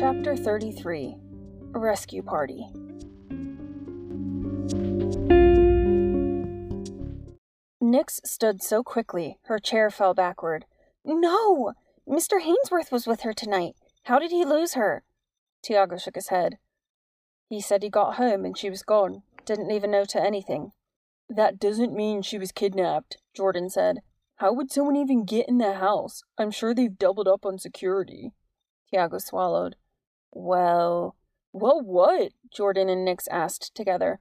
Chapter 33 Rescue Party. Nix stood so quickly, her chair fell backward. No! Mr. Hainsworth was with her tonight. How did he lose her? Tiago shook his head. He said he got home and she was gone. Didn't leave a note to anything. That doesn't mean she was kidnapped, Jordan said. How would someone even get in the house? I'm sure they've doubled up on security. Tiago swallowed. Well, well, what? Jordan and Nix asked together.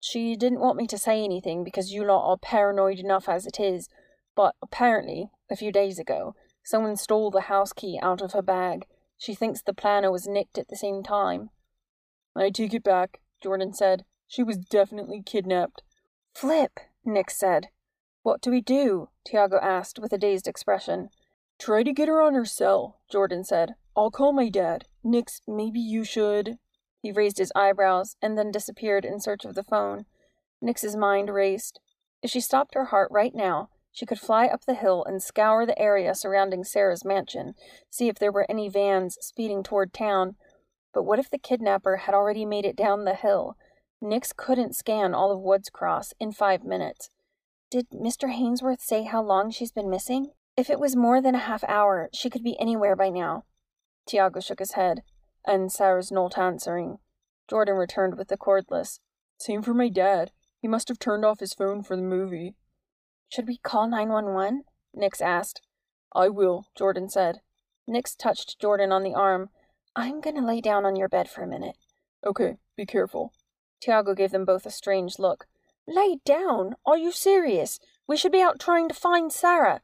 She didn't want me to say anything because you lot are paranoid enough as it is, but apparently, a few days ago, someone stole the house key out of her bag. She thinks the planner was nicked at the same time. I take it back, Jordan said. She was definitely kidnapped. Flip, Nix said. What do we do? Tiago asked with a dazed expression. Try to get her on her cell, Jordan said. I'll call my dad. Nix, maybe you should. He raised his eyebrows and then disappeared in search of the phone. Nix's mind raced. If she stopped her heart right now, she could fly up the hill and scour the area surrounding Sarah's mansion, see if there were any vans speeding toward town. But what if the kidnapper had already made it down the hill? Nix couldn't scan all of Woods Cross in five minutes. Did Mr. Hainsworth say how long she's been missing? If it was more than a half hour, she could be anywhere by now. Tiago shook his head, and Sarah's not answering. Jordan returned with the cordless. Same for my dad. He must have turned off his phone for the movie. Should we call 911? Nix asked. I will, Jordan said. Nix touched Jordan on the arm. I'm going to lay down on your bed for a minute. Okay, be careful. Tiago gave them both a strange look. Lay down? Are you serious? We should be out trying to find Sarah.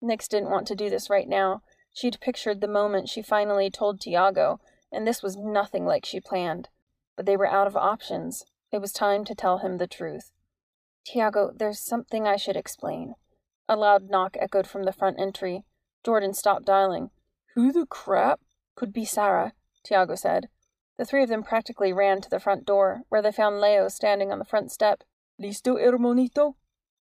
Nix didn't want to do this right now. She'd pictured the moment she finally told Tiago, and this was nothing like she planned. But they were out of options. It was time to tell him the truth. Tiago, there's something I should explain. A loud knock echoed from the front entry. Jordan stopped dialing. Who the crap? Could be Sarah, Tiago said. The three of them practically ran to the front door, where they found Leo standing on the front step. Listo, hermanito?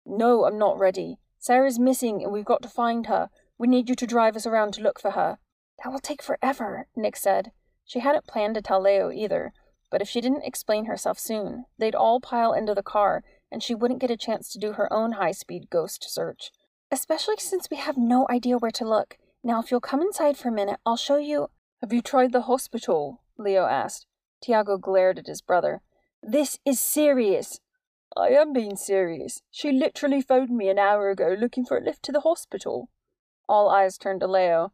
No, I'm not ready. Sarah's missing, and we've got to find her. We need you to drive us around to look for her. That will take forever, Nix said. She hadn't planned to tell Leo either, but if she didn't explain herself soon, they'd all pile into the car, and she wouldn't get a chance to do her own high speed ghost search. Especially since we have no idea where to look. Now, if you'll come inside for a minute, I'll show you. Have you tried the hospital? Leo asked. Tiago glared at his brother. This is serious. I am being serious. She literally phoned me an hour ago looking for a lift to the hospital. All eyes turned to Leo.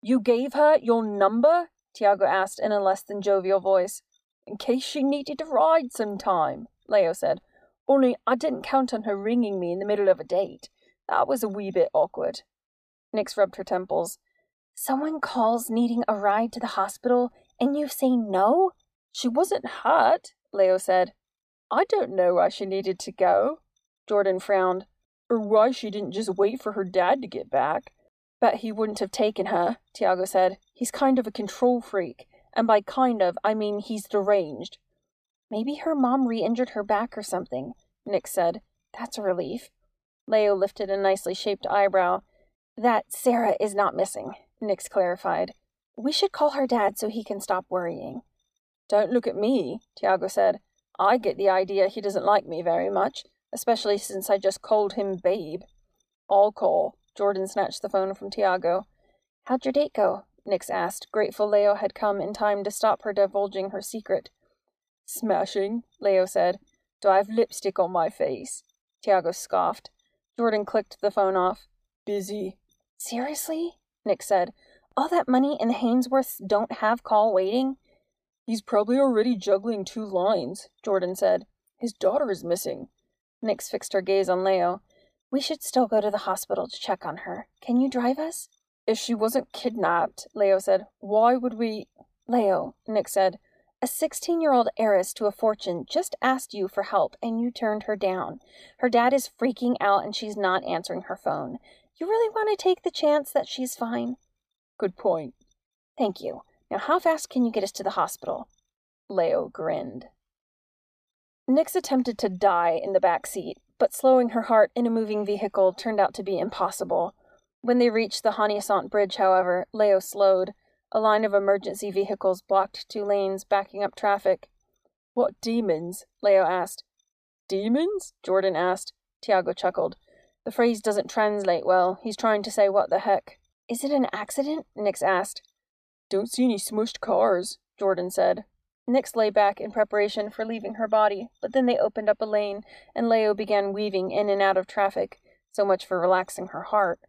You gave her your number? Tiago asked in a less than jovial voice. In case she needed a ride sometime, Leo said. Only I didn't count on her ringing me in the middle of a date. That was a wee bit awkward. Nix rubbed her temples. Someone calls needing a ride to the hospital, and you say no? She wasn't hurt, Leo said. I don't know why she needed to go. Jordan frowned. Or why she didn't just wait for her dad to get back. Bet he wouldn't have taken her, Tiago said. He's kind of a control freak, and by kind of, I mean he's deranged. Maybe her mom re injured her back or something, Nix said. That's a relief. Leo lifted a nicely shaped eyebrow. That Sarah is not missing, Nix clarified. We should call her dad so he can stop worrying. Don't look at me, Tiago said. I get the idea he doesn't like me very much, especially since I just called him babe. I'll call. Jordan snatched the phone from Tiago. How'd your date go? Nix asked, grateful Leo had come in time to stop her divulging her secret. Smashing, Leo said. Do I have lipstick on my face? Tiago scoffed. Jordan clicked the phone off. Busy. Seriously? Nix said. All that money and the Hainsworths don't have call waiting? He's probably already juggling two lines, Jordan said. His daughter is missing. Nix fixed her gaze on Leo. We should still go to the hospital to check on her. Can you drive us? If she wasn't kidnapped, Leo said, why would we. Leo, Nix said, a 16 year old heiress to a fortune just asked you for help and you turned her down. Her dad is freaking out and she's not answering her phone. You really want to take the chance that she's fine? Good point. Thank you. Now, how fast can you get us to the hospital? Leo grinned. Nix attempted to die in the back seat, but slowing her heart in a moving vehicle turned out to be impossible. When they reached the Honeyasant Bridge, however, Leo slowed. A line of emergency vehicles blocked two lanes, backing up traffic. What demons? Leo asked. Demons? Jordan asked. Tiago chuckled. The phrase doesn't translate well. He's trying to say what the heck. Is it an accident? Nix asked. Don't see any smushed cars, Jordan said. Nix lay back in preparation for leaving her body, but then they opened up a lane, and Leo began weaving in and out of traffic. So much for relaxing her heart.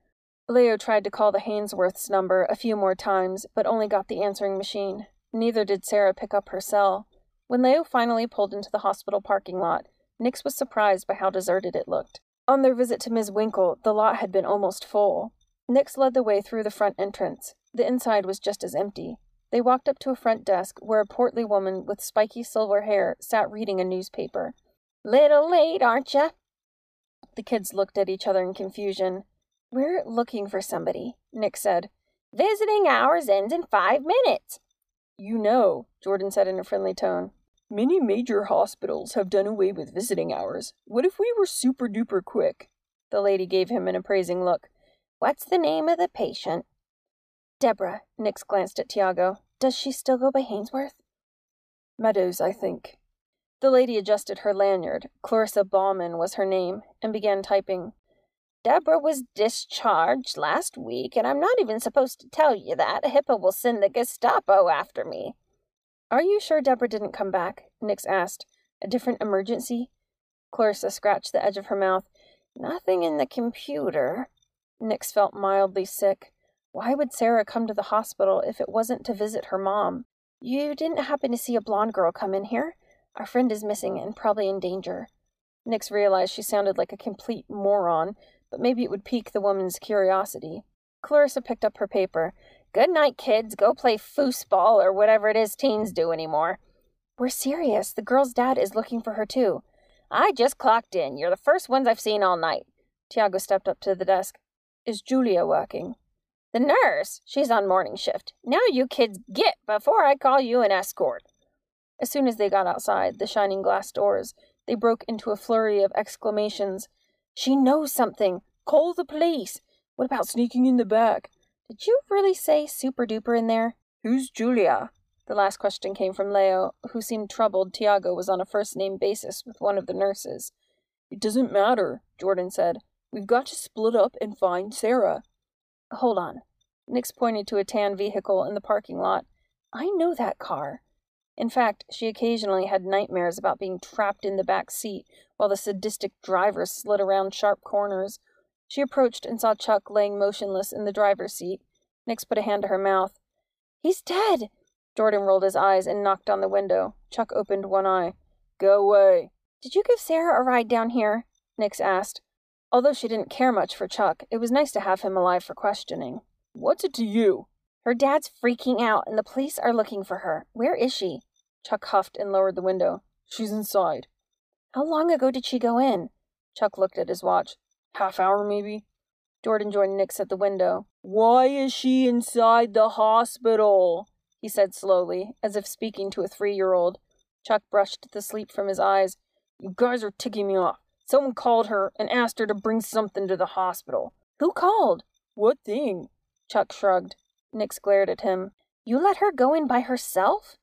Leo tried to call the Hainsworth's number a few more times, but only got the answering machine. Neither did Sarah pick up her cell. When Leo finally pulled into the hospital parking lot, Nix was surprised by how deserted it looked. On their visit to Ms. Winkle, the lot had been almost full. Nix led the way through the front entrance. The inside was just as empty. They walked up to a front desk where a portly woman with spiky silver hair sat reading a newspaper. Little late, aren't you? The kids looked at each other in confusion. We're looking for somebody, Nix said. Visiting hours ends in five minutes. You know, Jordan said in a friendly tone. Many major hospitals have done away with visiting hours. What if we were super duper quick? The lady gave him an appraising look. What's the name of the patient? Deborah. Nix glanced at Tiago. Does she still go by Hainsworth? Meadows, I think. The lady adjusted her lanyard. Clarissa Bauman was her name, and began typing. Deborah was discharged last week, and I'm not even supposed to tell you that. HIPAA will send the Gestapo after me. Are you sure Deborah didn't come back? Nix asked. A different emergency? Clarissa scratched the edge of her mouth. Nothing in the computer. Nix felt mildly sick. Why would Sarah come to the hospital if it wasn't to visit her mom? You didn't happen to see a blonde girl come in here? Our friend is missing and probably in danger. Nix realized she sounded like a complete moron, but maybe it would pique the woman's curiosity. Clarissa picked up her paper. Good night, kids. Go play foosball or whatever it is teens do anymore. We're serious. The girl's dad is looking for her, too. I just clocked in. You're the first ones I've seen all night. Tiago stepped up to the desk. Is Julia working? The nurse. She's on morning shift. Now you kids get before I call you an escort. As soon as they got outside the shining glass doors, they broke into a flurry of exclamations. She knows something. Call the police. What about sneaking in the back? Did you really say super duper in there? Who's Julia? The last question came from Leo, who seemed troubled Tiago was on a first name basis with one of the nurses. It doesn't matter, Jordan said. We've got to split up and find Sarah. Hold on. Nix pointed to a tan vehicle in the parking lot. I know that car. In fact, she occasionally had nightmares about being trapped in the back seat while the sadistic driver slid around sharp corners. She approached and saw Chuck laying motionless in the driver's seat. Nix put a hand to her mouth. He's dead! Jordan rolled his eyes and knocked on the window. Chuck opened one eye. Go away. Did you give Sarah a ride down here? Nix asked. Although she didn't care much for Chuck, it was nice to have him alive for questioning. What's it to you? Her dad's freaking out, and the police are looking for her. Where is she? Chuck huffed and lowered the window. She's inside. How long ago did she go in? Chuck looked at his watch. Half hour, maybe? Jordan joined Nix at the window. Why is she inside the hospital? He said slowly, as if speaking to a three year old. Chuck brushed the sleep from his eyes. You guys are ticking me off. Someone called her and asked her to bring something to the hospital. Who called? What thing? Chuck shrugged. Nix glared at him. You let her go in by herself?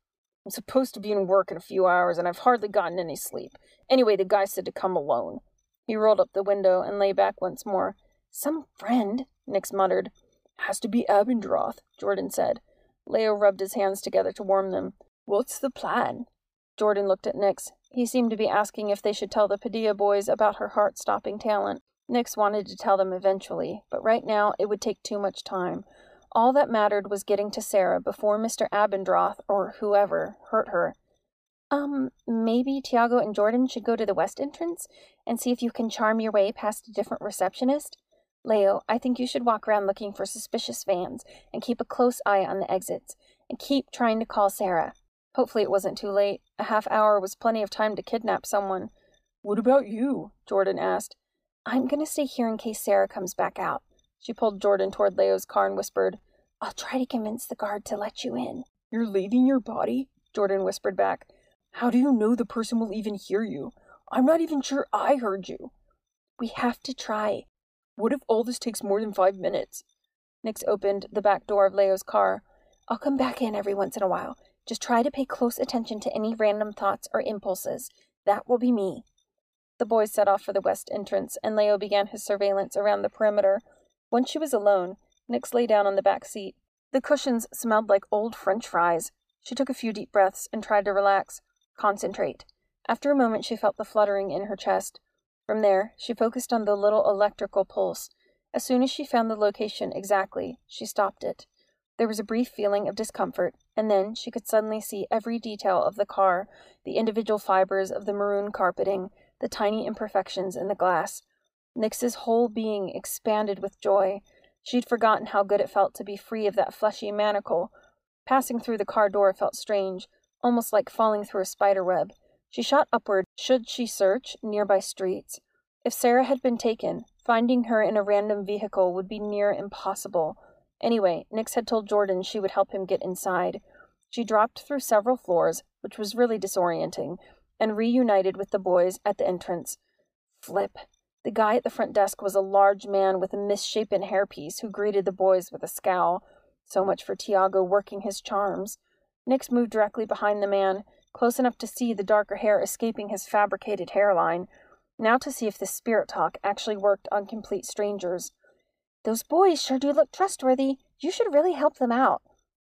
I'm supposed to be in work in a few hours, and I've hardly gotten any sleep. Anyway, the guy said to come alone. He rolled up the window and lay back once more. Some friend, Nix muttered. Has to be Abendroth, Jordan said. Leo rubbed his hands together to warm them. What's the plan? Jordan looked at Nix. He seemed to be asking if they should tell the Padilla boys about her heart stopping talent. Nix wanted to tell them eventually, but right now it would take too much time. All that mattered was getting to Sarah before Mr. Abendroth, or whoever, hurt her. Um, maybe Tiago and Jordan should go to the west entrance and see if you can charm your way past a different receptionist? Leo, I think you should walk around looking for suspicious vans and keep a close eye on the exits, and keep trying to call Sarah. Hopefully it wasn't too late. A half hour was plenty of time to kidnap someone. What about you? Jordan asked. I'm going to stay here in case Sarah comes back out. She pulled Jordan toward Leo's car and whispered, I'll try to convince the guard to let you in. You're leaving your body? Jordan whispered back. How do you know the person will even hear you? I'm not even sure I heard you. We have to try. What if all this takes more than five minutes? Nix opened the back door of Leo's car. I'll come back in every once in a while. Just try to pay close attention to any random thoughts or impulses. That will be me. The boys set off for the west entrance, and Leo began his surveillance around the perimeter. Once she was alone, Nix lay down on the back seat. The cushions smelled like old French fries. She took a few deep breaths and tried to relax, concentrate. After a moment, she felt the fluttering in her chest. From there, she focused on the little electrical pulse. As soon as she found the location exactly, she stopped it. There was a brief feeling of discomfort, and then she could suddenly see every detail of the car, the individual fibers of the maroon carpeting, the tiny imperfections in the glass. Nix's whole being expanded with joy. She'd forgotten how good it felt to be free of that fleshy manacle. Passing through the car door felt strange, almost like falling through a spider web. She shot upward, should she search nearby streets. If Sarah had been taken, finding her in a random vehicle would be near impossible. Anyway, Nix had told Jordan she would help him get inside. She dropped through several floors, which was really disorienting, and reunited with the boys at the entrance. Flip. The guy at the front desk was a large man with a misshapen hairpiece who greeted the boys with a scowl. So much for Tiago working his charms. Nix moved directly behind the man, close enough to see the darker hair escaping his fabricated hairline. Now to see if the spirit talk actually worked on complete strangers. Those boys sure do look trustworthy. You should really help them out.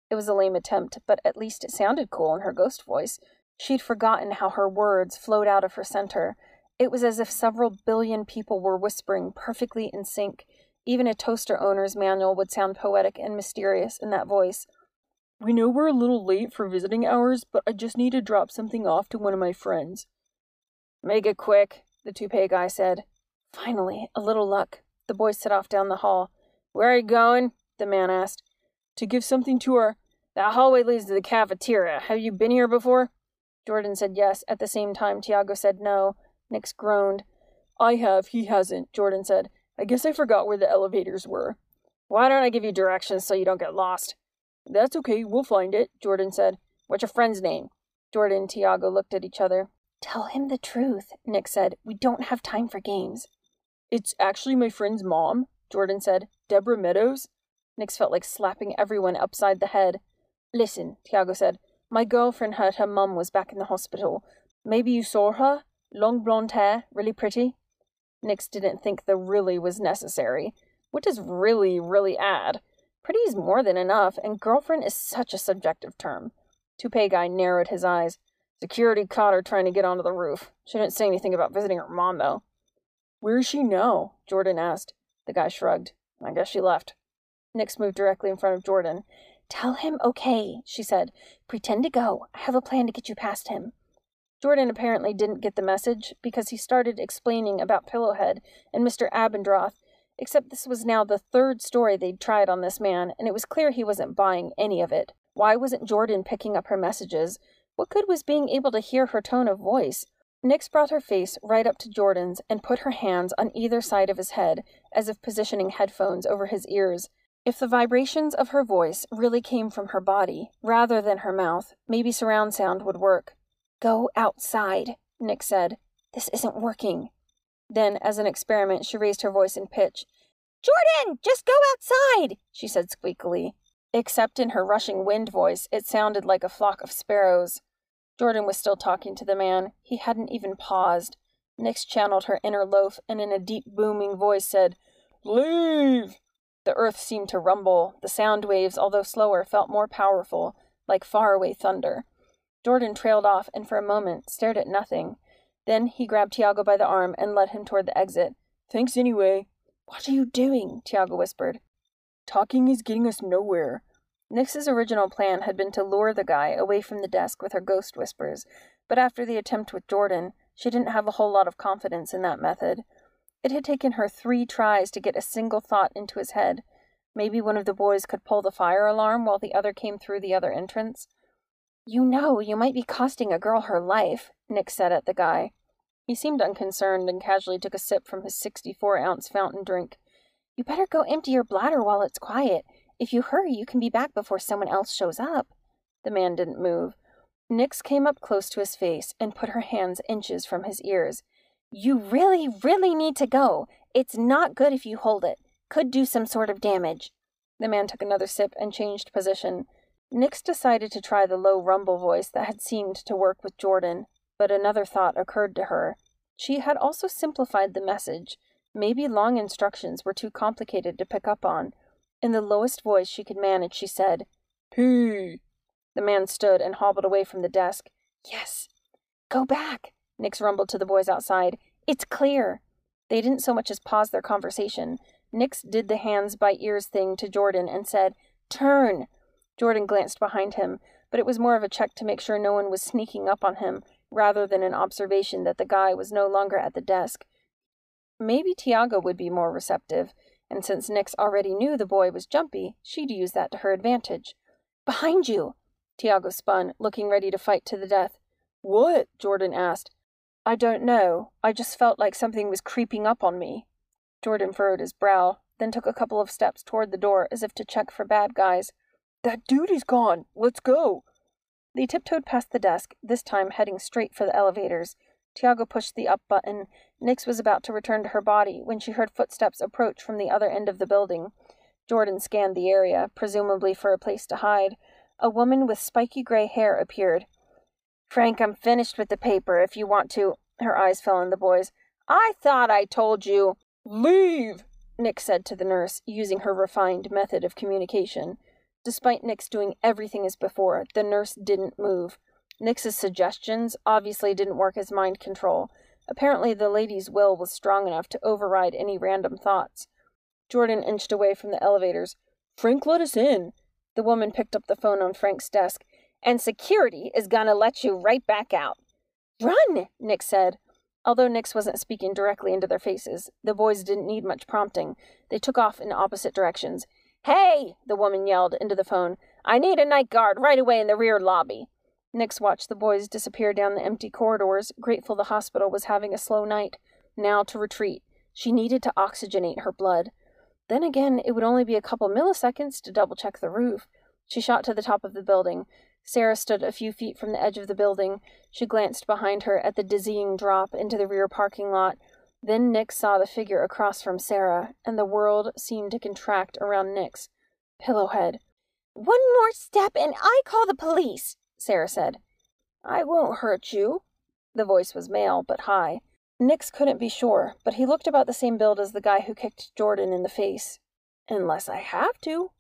It was a lame attempt, but at least it sounded cool in her ghost voice. She'd forgotten how her words flowed out of her center. It was as if several billion people were whispering perfectly in sync. Even a toaster owner's manual would sound poetic and mysterious in that voice. We know we're a little late for visiting hours, but I just need to drop something off to one of my friends. Make it quick, the toupee guy said. Finally, a little luck. The boy set off down the hall. Where are you going? the man asked. To give something to her. That hallway leads to the cafeteria. Have you been here before? Jordan said yes. At the same time, Tiago said no. Nix groaned. I have, he hasn't, Jordan said. I guess I forgot where the elevators were. Why don't I give you directions so you don't get lost? That's okay, we'll find it, Jordan said. What's your friend's name? Jordan and Tiago looked at each other. Tell him the truth, Nix said. We don't have time for games. It's actually my friend's mom, Jordan said. Deborah Meadows. Nix felt like slapping everyone upside the head. Listen, Tiago said. My girlfriend heard her mum was back in the hospital. Maybe you saw her? Long blonde hair, really pretty. Nix didn't think the really was necessary. What does really, really add? Pretty is more than enough, and girlfriend is such a subjective term. Toupee guy narrowed his eyes. Security caught her trying to get onto the roof. She didn't say anything about visiting her mom, though. Where is she now? Jordan asked. The guy shrugged. I guess she left. Nix moved directly in front of Jordan. Tell him okay, she said. Pretend to go. I have a plan to get you past him. Jordan apparently didn't get the message because he started explaining about Pillowhead and Mr. Abendroth, except this was now the third story they'd tried on this man, and it was clear he wasn't buying any of it. Why wasn't Jordan picking up her messages? What good was being able to hear her tone of voice? Nix brought her face right up to Jordan's and put her hands on either side of his head, as if positioning headphones over his ears. If the vibrations of her voice really came from her body, rather than her mouth, maybe surround sound would work. Go outside, Nix said. This isn't working. Then, as an experiment, she raised her voice in pitch. Jordan, just go outside, she said squeakily. Except in her rushing wind voice, it sounded like a flock of sparrows. Jordan was still talking to the man. He hadn't even paused. Nix channeled her inner loaf and in a deep, booming voice said, Leave! The earth seemed to rumble. The sound waves, although slower, felt more powerful, like faraway thunder. Jordan trailed off and for a moment stared at nothing. Then he grabbed Tiago by the arm and led him toward the exit. Thanks anyway. What are you doing? Tiago whispered. Talking is getting us nowhere. Nix's original plan had been to lure the guy away from the desk with her ghost whispers, but after the attempt with Jordan, she didn't have a whole lot of confidence in that method. It had taken her three tries to get a single thought into his head. Maybe one of the boys could pull the fire alarm while the other came through the other entrance. You know, you might be costing a girl her life, Nix said at the guy. He seemed unconcerned and casually took a sip from his 64 ounce fountain drink. You better go empty your bladder while it's quiet. If you hurry, you can be back before someone else shows up. The man didn't move. Nix came up close to his face and put her hands inches from his ears. You really, really need to go. It's not good if you hold it. Could do some sort of damage. The man took another sip and changed position. Nix decided to try the low rumble voice that had seemed to work with Jordan, but another thought occurred to her. She had also simplified the message. Maybe long instructions were too complicated to pick up on. In the lowest voice she could manage, she said, P. The man stood and hobbled away from the desk. Yes. Go back, Nix rumbled to the boys outside. It's clear. They didn't so much as pause their conversation. Nix did the hands by ears thing to Jordan and said, Turn. Jordan glanced behind him, but it was more of a check to make sure no one was sneaking up on him, rather than an observation that the guy was no longer at the desk. Maybe Tiago would be more receptive, and since Nix already knew the boy was jumpy, she'd use that to her advantage. Behind you! Tiago spun, looking ready to fight to the death. What? Jordan asked. I don't know. I just felt like something was creeping up on me. Jordan furrowed his brow, then took a couple of steps toward the door as if to check for bad guys. That dude is gone. Let's go. They tiptoed past the desk, this time heading straight for the elevators. Tiago pushed the up button. Nix was about to return to her body when she heard footsteps approach from the other end of the building. Jordan scanned the area, presumably for a place to hide. A woman with spiky gray hair appeared. Frank, I'm finished with the paper if you want to. Her eyes fell on the boys. I thought I told you. Leave, Nix said to the nurse, using her refined method of communication. Despite Nix doing everything as before, the nurse didn't move. Nix's suggestions obviously didn't work as mind control. Apparently, the lady's will was strong enough to override any random thoughts. Jordan inched away from the elevators. Frank let us in. The woman picked up the phone on Frank's desk. And security is gonna let you right back out. Run, Nix said. Although Nix wasn't speaking directly into their faces, the boys didn't need much prompting. They took off in opposite directions. Hey, the woman yelled into the phone. I need a night guard right away in the rear lobby. Nix watched the boys disappear down the empty corridors, grateful the hospital was having a slow night. Now to retreat. She needed to oxygenate her blood. Then again, it would only be a couple milliseconds to double check the roof. She shot to the top of the building. Sarah stood a few feet from the edge of the building. She glanced behind her at the dizzying drop into the rear parking lot. Then Nix saw the figure across from Sarah, and the world seemed to contract around Nix. Pillowhead. One more step and I call the police, Sarah said. I won't hurt you. The voice was male, but high. Nix couldn't be sure, but he looked about the same build as the guy who kicked Jordan in the face. Unless I have to.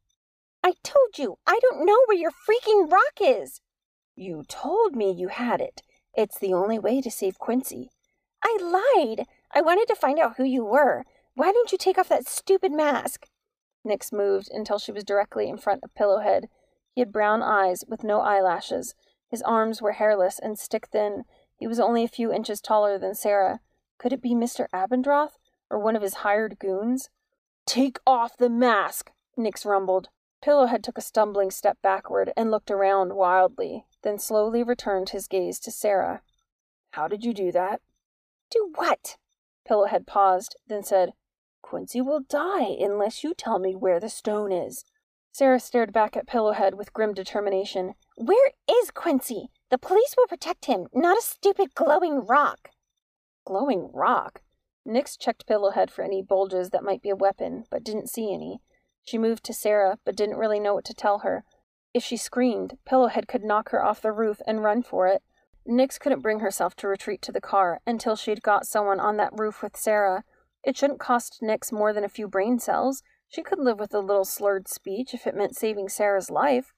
I told you, I don't know where your freaking rock is. You told me you had it. It's the only way to save Quincy. I lied. I wanted to find out who you were. Why didn't you take off that stupid mask? Nix moved until she was directly in front of Pillowhead. He had brown eyes with no eyelashes. His arms were hairless and stick thin. He was only a few inches taller than Sarah. Could it be Mr. Abendroth or one of his hired goons? Take off the mask, Nix rumbled. Pillowhead took a stumbling step backward and looked around wildly, then slowly returned his gaze to Sarah. How did you do that? Do what? Pillowhead paused, then said, Quincy will die unless you tell me where the stone is. Sarah stared back at Pillowhead with grim determination. Where is Quincy? The police will protect him, not a stupid glowing rock. Glowing rock? Nix checked Pillowhead for any bulges that might be a weapon, but didn't see any. She moved to Sarah, but didn't really know what to tell her. If she screamed, Pillowhead could knock her off the roof and run for it. Nix couldn't bring herself to retreat to the car until she'd got someone on that roof with Sarah. It shouldn't cost Nix more than a few brain cells. She could live with a little slurred speech if it meant saving Sarah's life.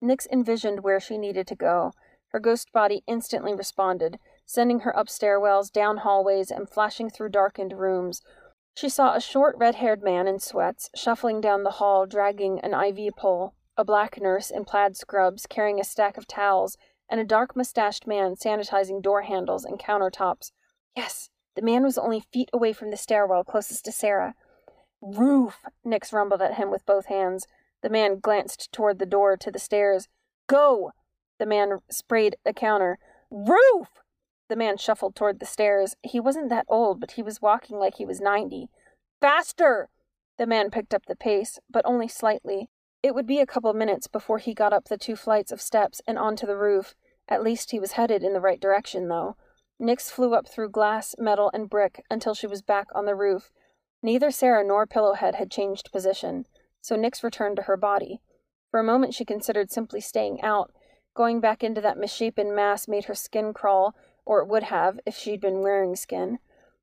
Nix envisioned where she needed to go. Her ghost body instantly responded, sending her up stairwells, down hallways, and flashing through darkened rooms. She saw a short, red haired man in sweats shuffling down the hall, dragging an IV pole, a black nurse in plaid scrubs carrying a stack of towels, and a dark mustached man sanitizing door handles and countertops. Yes, the man was only feet away from the stairwell closest to Sarah. Roof! Nix rumbled at him with both hands. The man glanced toward the door to the stairs. Go! The man sprayed a counter. Roof! The man shuffled toward the stairs. He wasn't that old, but he was walking like he was ninety. Faster! The man picked up the pace, but only slightly. It would be a couple minutes before he got up the two flights of steps and onto the roof. At least he was headed in the right direction, though. Nix flew up through glass, metal, and brick until she was back on the roof. Neither Sarah nor Pillowhead had changed position, so Nix returned to her body. For a moment, she considered simply staying out. Going back into that misshapen mass made her skin crawl, or it would have if she'd been wearing skin.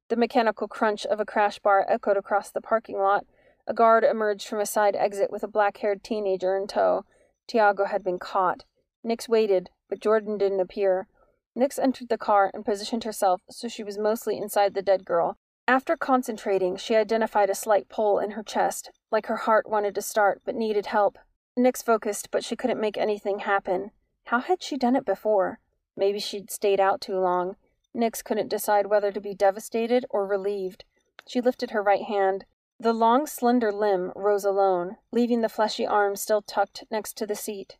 The mechanical crunch of a crash bar echoed across the parking lot. A guard emerged from a side exit with a black haired teenager in tow. Tiago had been caught. Nix waited, but Jordan didn't appear. Nix entered the car and positioned herself so she was mostly inside the dead girl. After concentrating, she identified a slight pull in her chest, like her heart wanted to start but needed help. Nix focused, but she couldn't make anything happen. How had she done it before? Maybe she'd stayed out too long. Nix couldn't decide whether to be devastated or relieved. She lifted her right hand. The long, slender limb rose alone, leaving the fleshy arm still tucked next to the seat.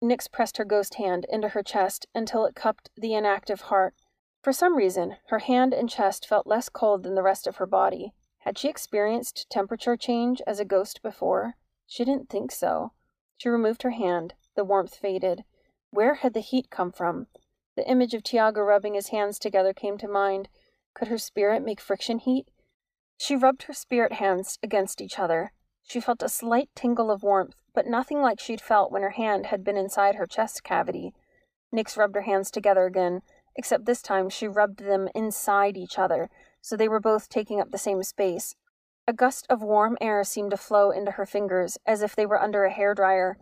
Nix pressed her ghost hand into her chest until it cupped the inactive heart. For some reason, her hand and chest felt less cold than the rest of her body. Had she experienced temperature change as a ghost before? She didn't think so. She removed her hand. The warmth faded. Where had the heat come from? The image of Tiago rubbing his hands together came to mind. Could her spirit make friction heat? She rubbed her spirit hands against each other. She felt a slight tingle of warmth, but nothing like she'd felt when her hand had been inside her chest cavity. Nix rubbed her hands together again, except this time she rubbed them inside each other, so they were both taking up the same space. A gust of warm air seemed to flow into her fingers, as if they were under a hair dryer.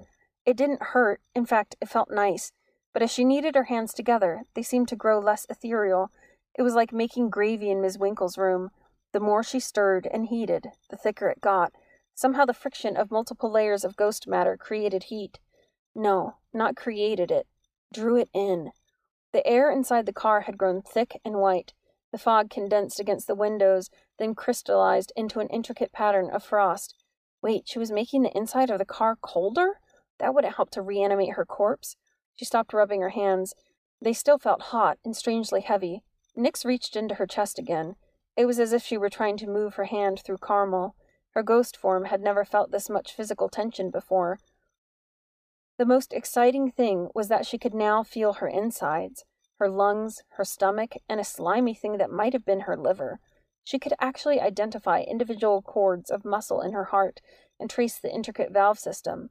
It didn't hurt, in fact, it felt nice, but as she kneaded her hands together, they seemed to grow less ethereal. It was like making gravy in Miss Winkle's room. The more she stirred and heated, the thicker it got. Somehow the friction of multiple layers of ghost matter created heat. No, not created it, drew it in. The air inside the car had grown thick and white. The fog condensed against the windows, then crystallized into an intricate pattern of frost. Wait, she was making the inside of the car colder? That wouldn't help to reanimate her corpse. She stopped rubbing her hands. They still felt hot and strangely heavy. Nix reached into her chest again. It was as if she were trying to move her hand through caramel. Her ghost form had never felt this much physical tension before. The most exciting thing was that she could now feel her insides her lungs, her stomach, and a slimy thing that might have been her liver. She could actually identify individual cords of muscle in her heart and trace the intricate valve system.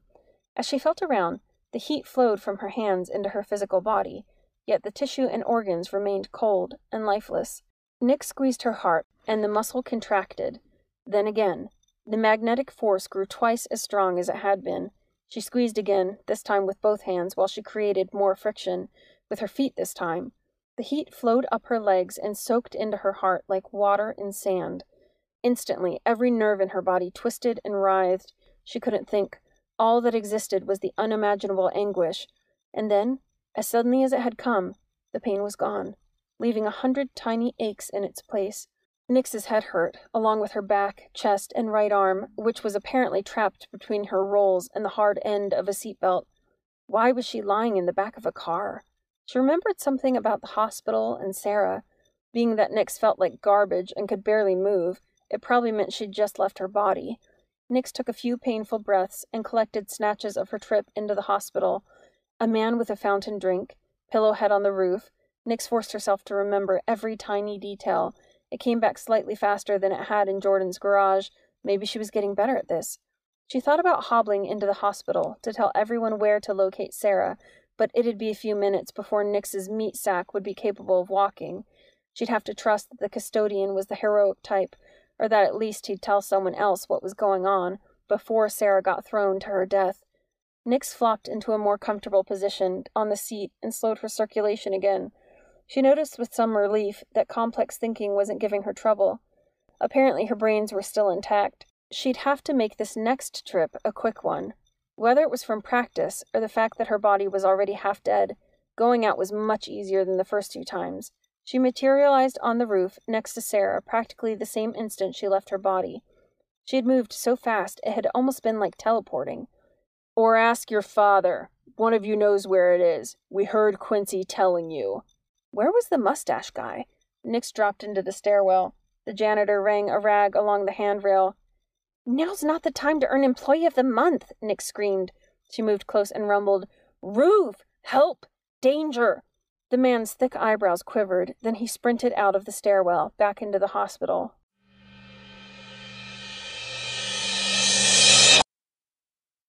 As she felt around, the heat flowed from her hands into her physical body, yet the tissue and organs remained cold and lifeless. Nix squeezed her heart, and the muscle contracted. Then again, the magnetic force grew twice as strong as it had been. She squeezed again, this time with both hands, while she created more friction, with her feet this time. The heat flowed up her legs and soaked into her heart like water in sand. Instantly, every nerve in her body twisted and writhed. She couldn't think. All that existed was the unimaginable anguish. And then, as suddenly as it had come, the pain was gone, leaving a hundred tiny aches in its place. Nix's head hurt, along with her back, chest, and right arm, which was apparently trapped between her rolls and the hard end of a seatbelt. Why was she lying in the back of a car? She remembered something about the hospital and Sarah. Being that Nix felt like garbage and could barely move, it probably meant she'd just left her body. Nix took a few painful breaths and collected snatches of her trip into the hospital. A man with a fountain drink, pillow head on the roof. Nix forced herself to remember every tiny detail. It came back slightly faster than it had in Jordan's garage. Maybe she was getting better at this. She thought about hobbling into the hospital to tell everyone where to locate Sarah, but it'd be a few minutes before Nix's meat sack would be capable of walking. She'd have to trust that the custodian was the heroic type, or that at least he'd tell someone else what was going on before Sarah got thrown to her death. Nix flopped into a more comfortable position on the seat and slowed her circulation again. She noticed with some relief that complex thinking wasn't giving her trouble. Apparently, her brains were still intact. She'd have to make this next trip a quick one. Whether it was from practice or the fact that her body was already half dead, going out was much easier than the first two times. She materialized on the roof next to Sarah practically the same instant she left her body. She had moved so fast it had almost been like teleporting. Or ask your father. One of you knows where it is. We heard Quincy telling you. Where was the mustache guy? Nix dropped into the stairwell. The janitor rang a rag along the handrail. Now's not the time to earn Employee of the Month, Nix screamed. She moved close and rumbled, Roof! Help! Danger! The man's thick eyebrows quivered, then he sprinted out of the stairwell, back into the hospital.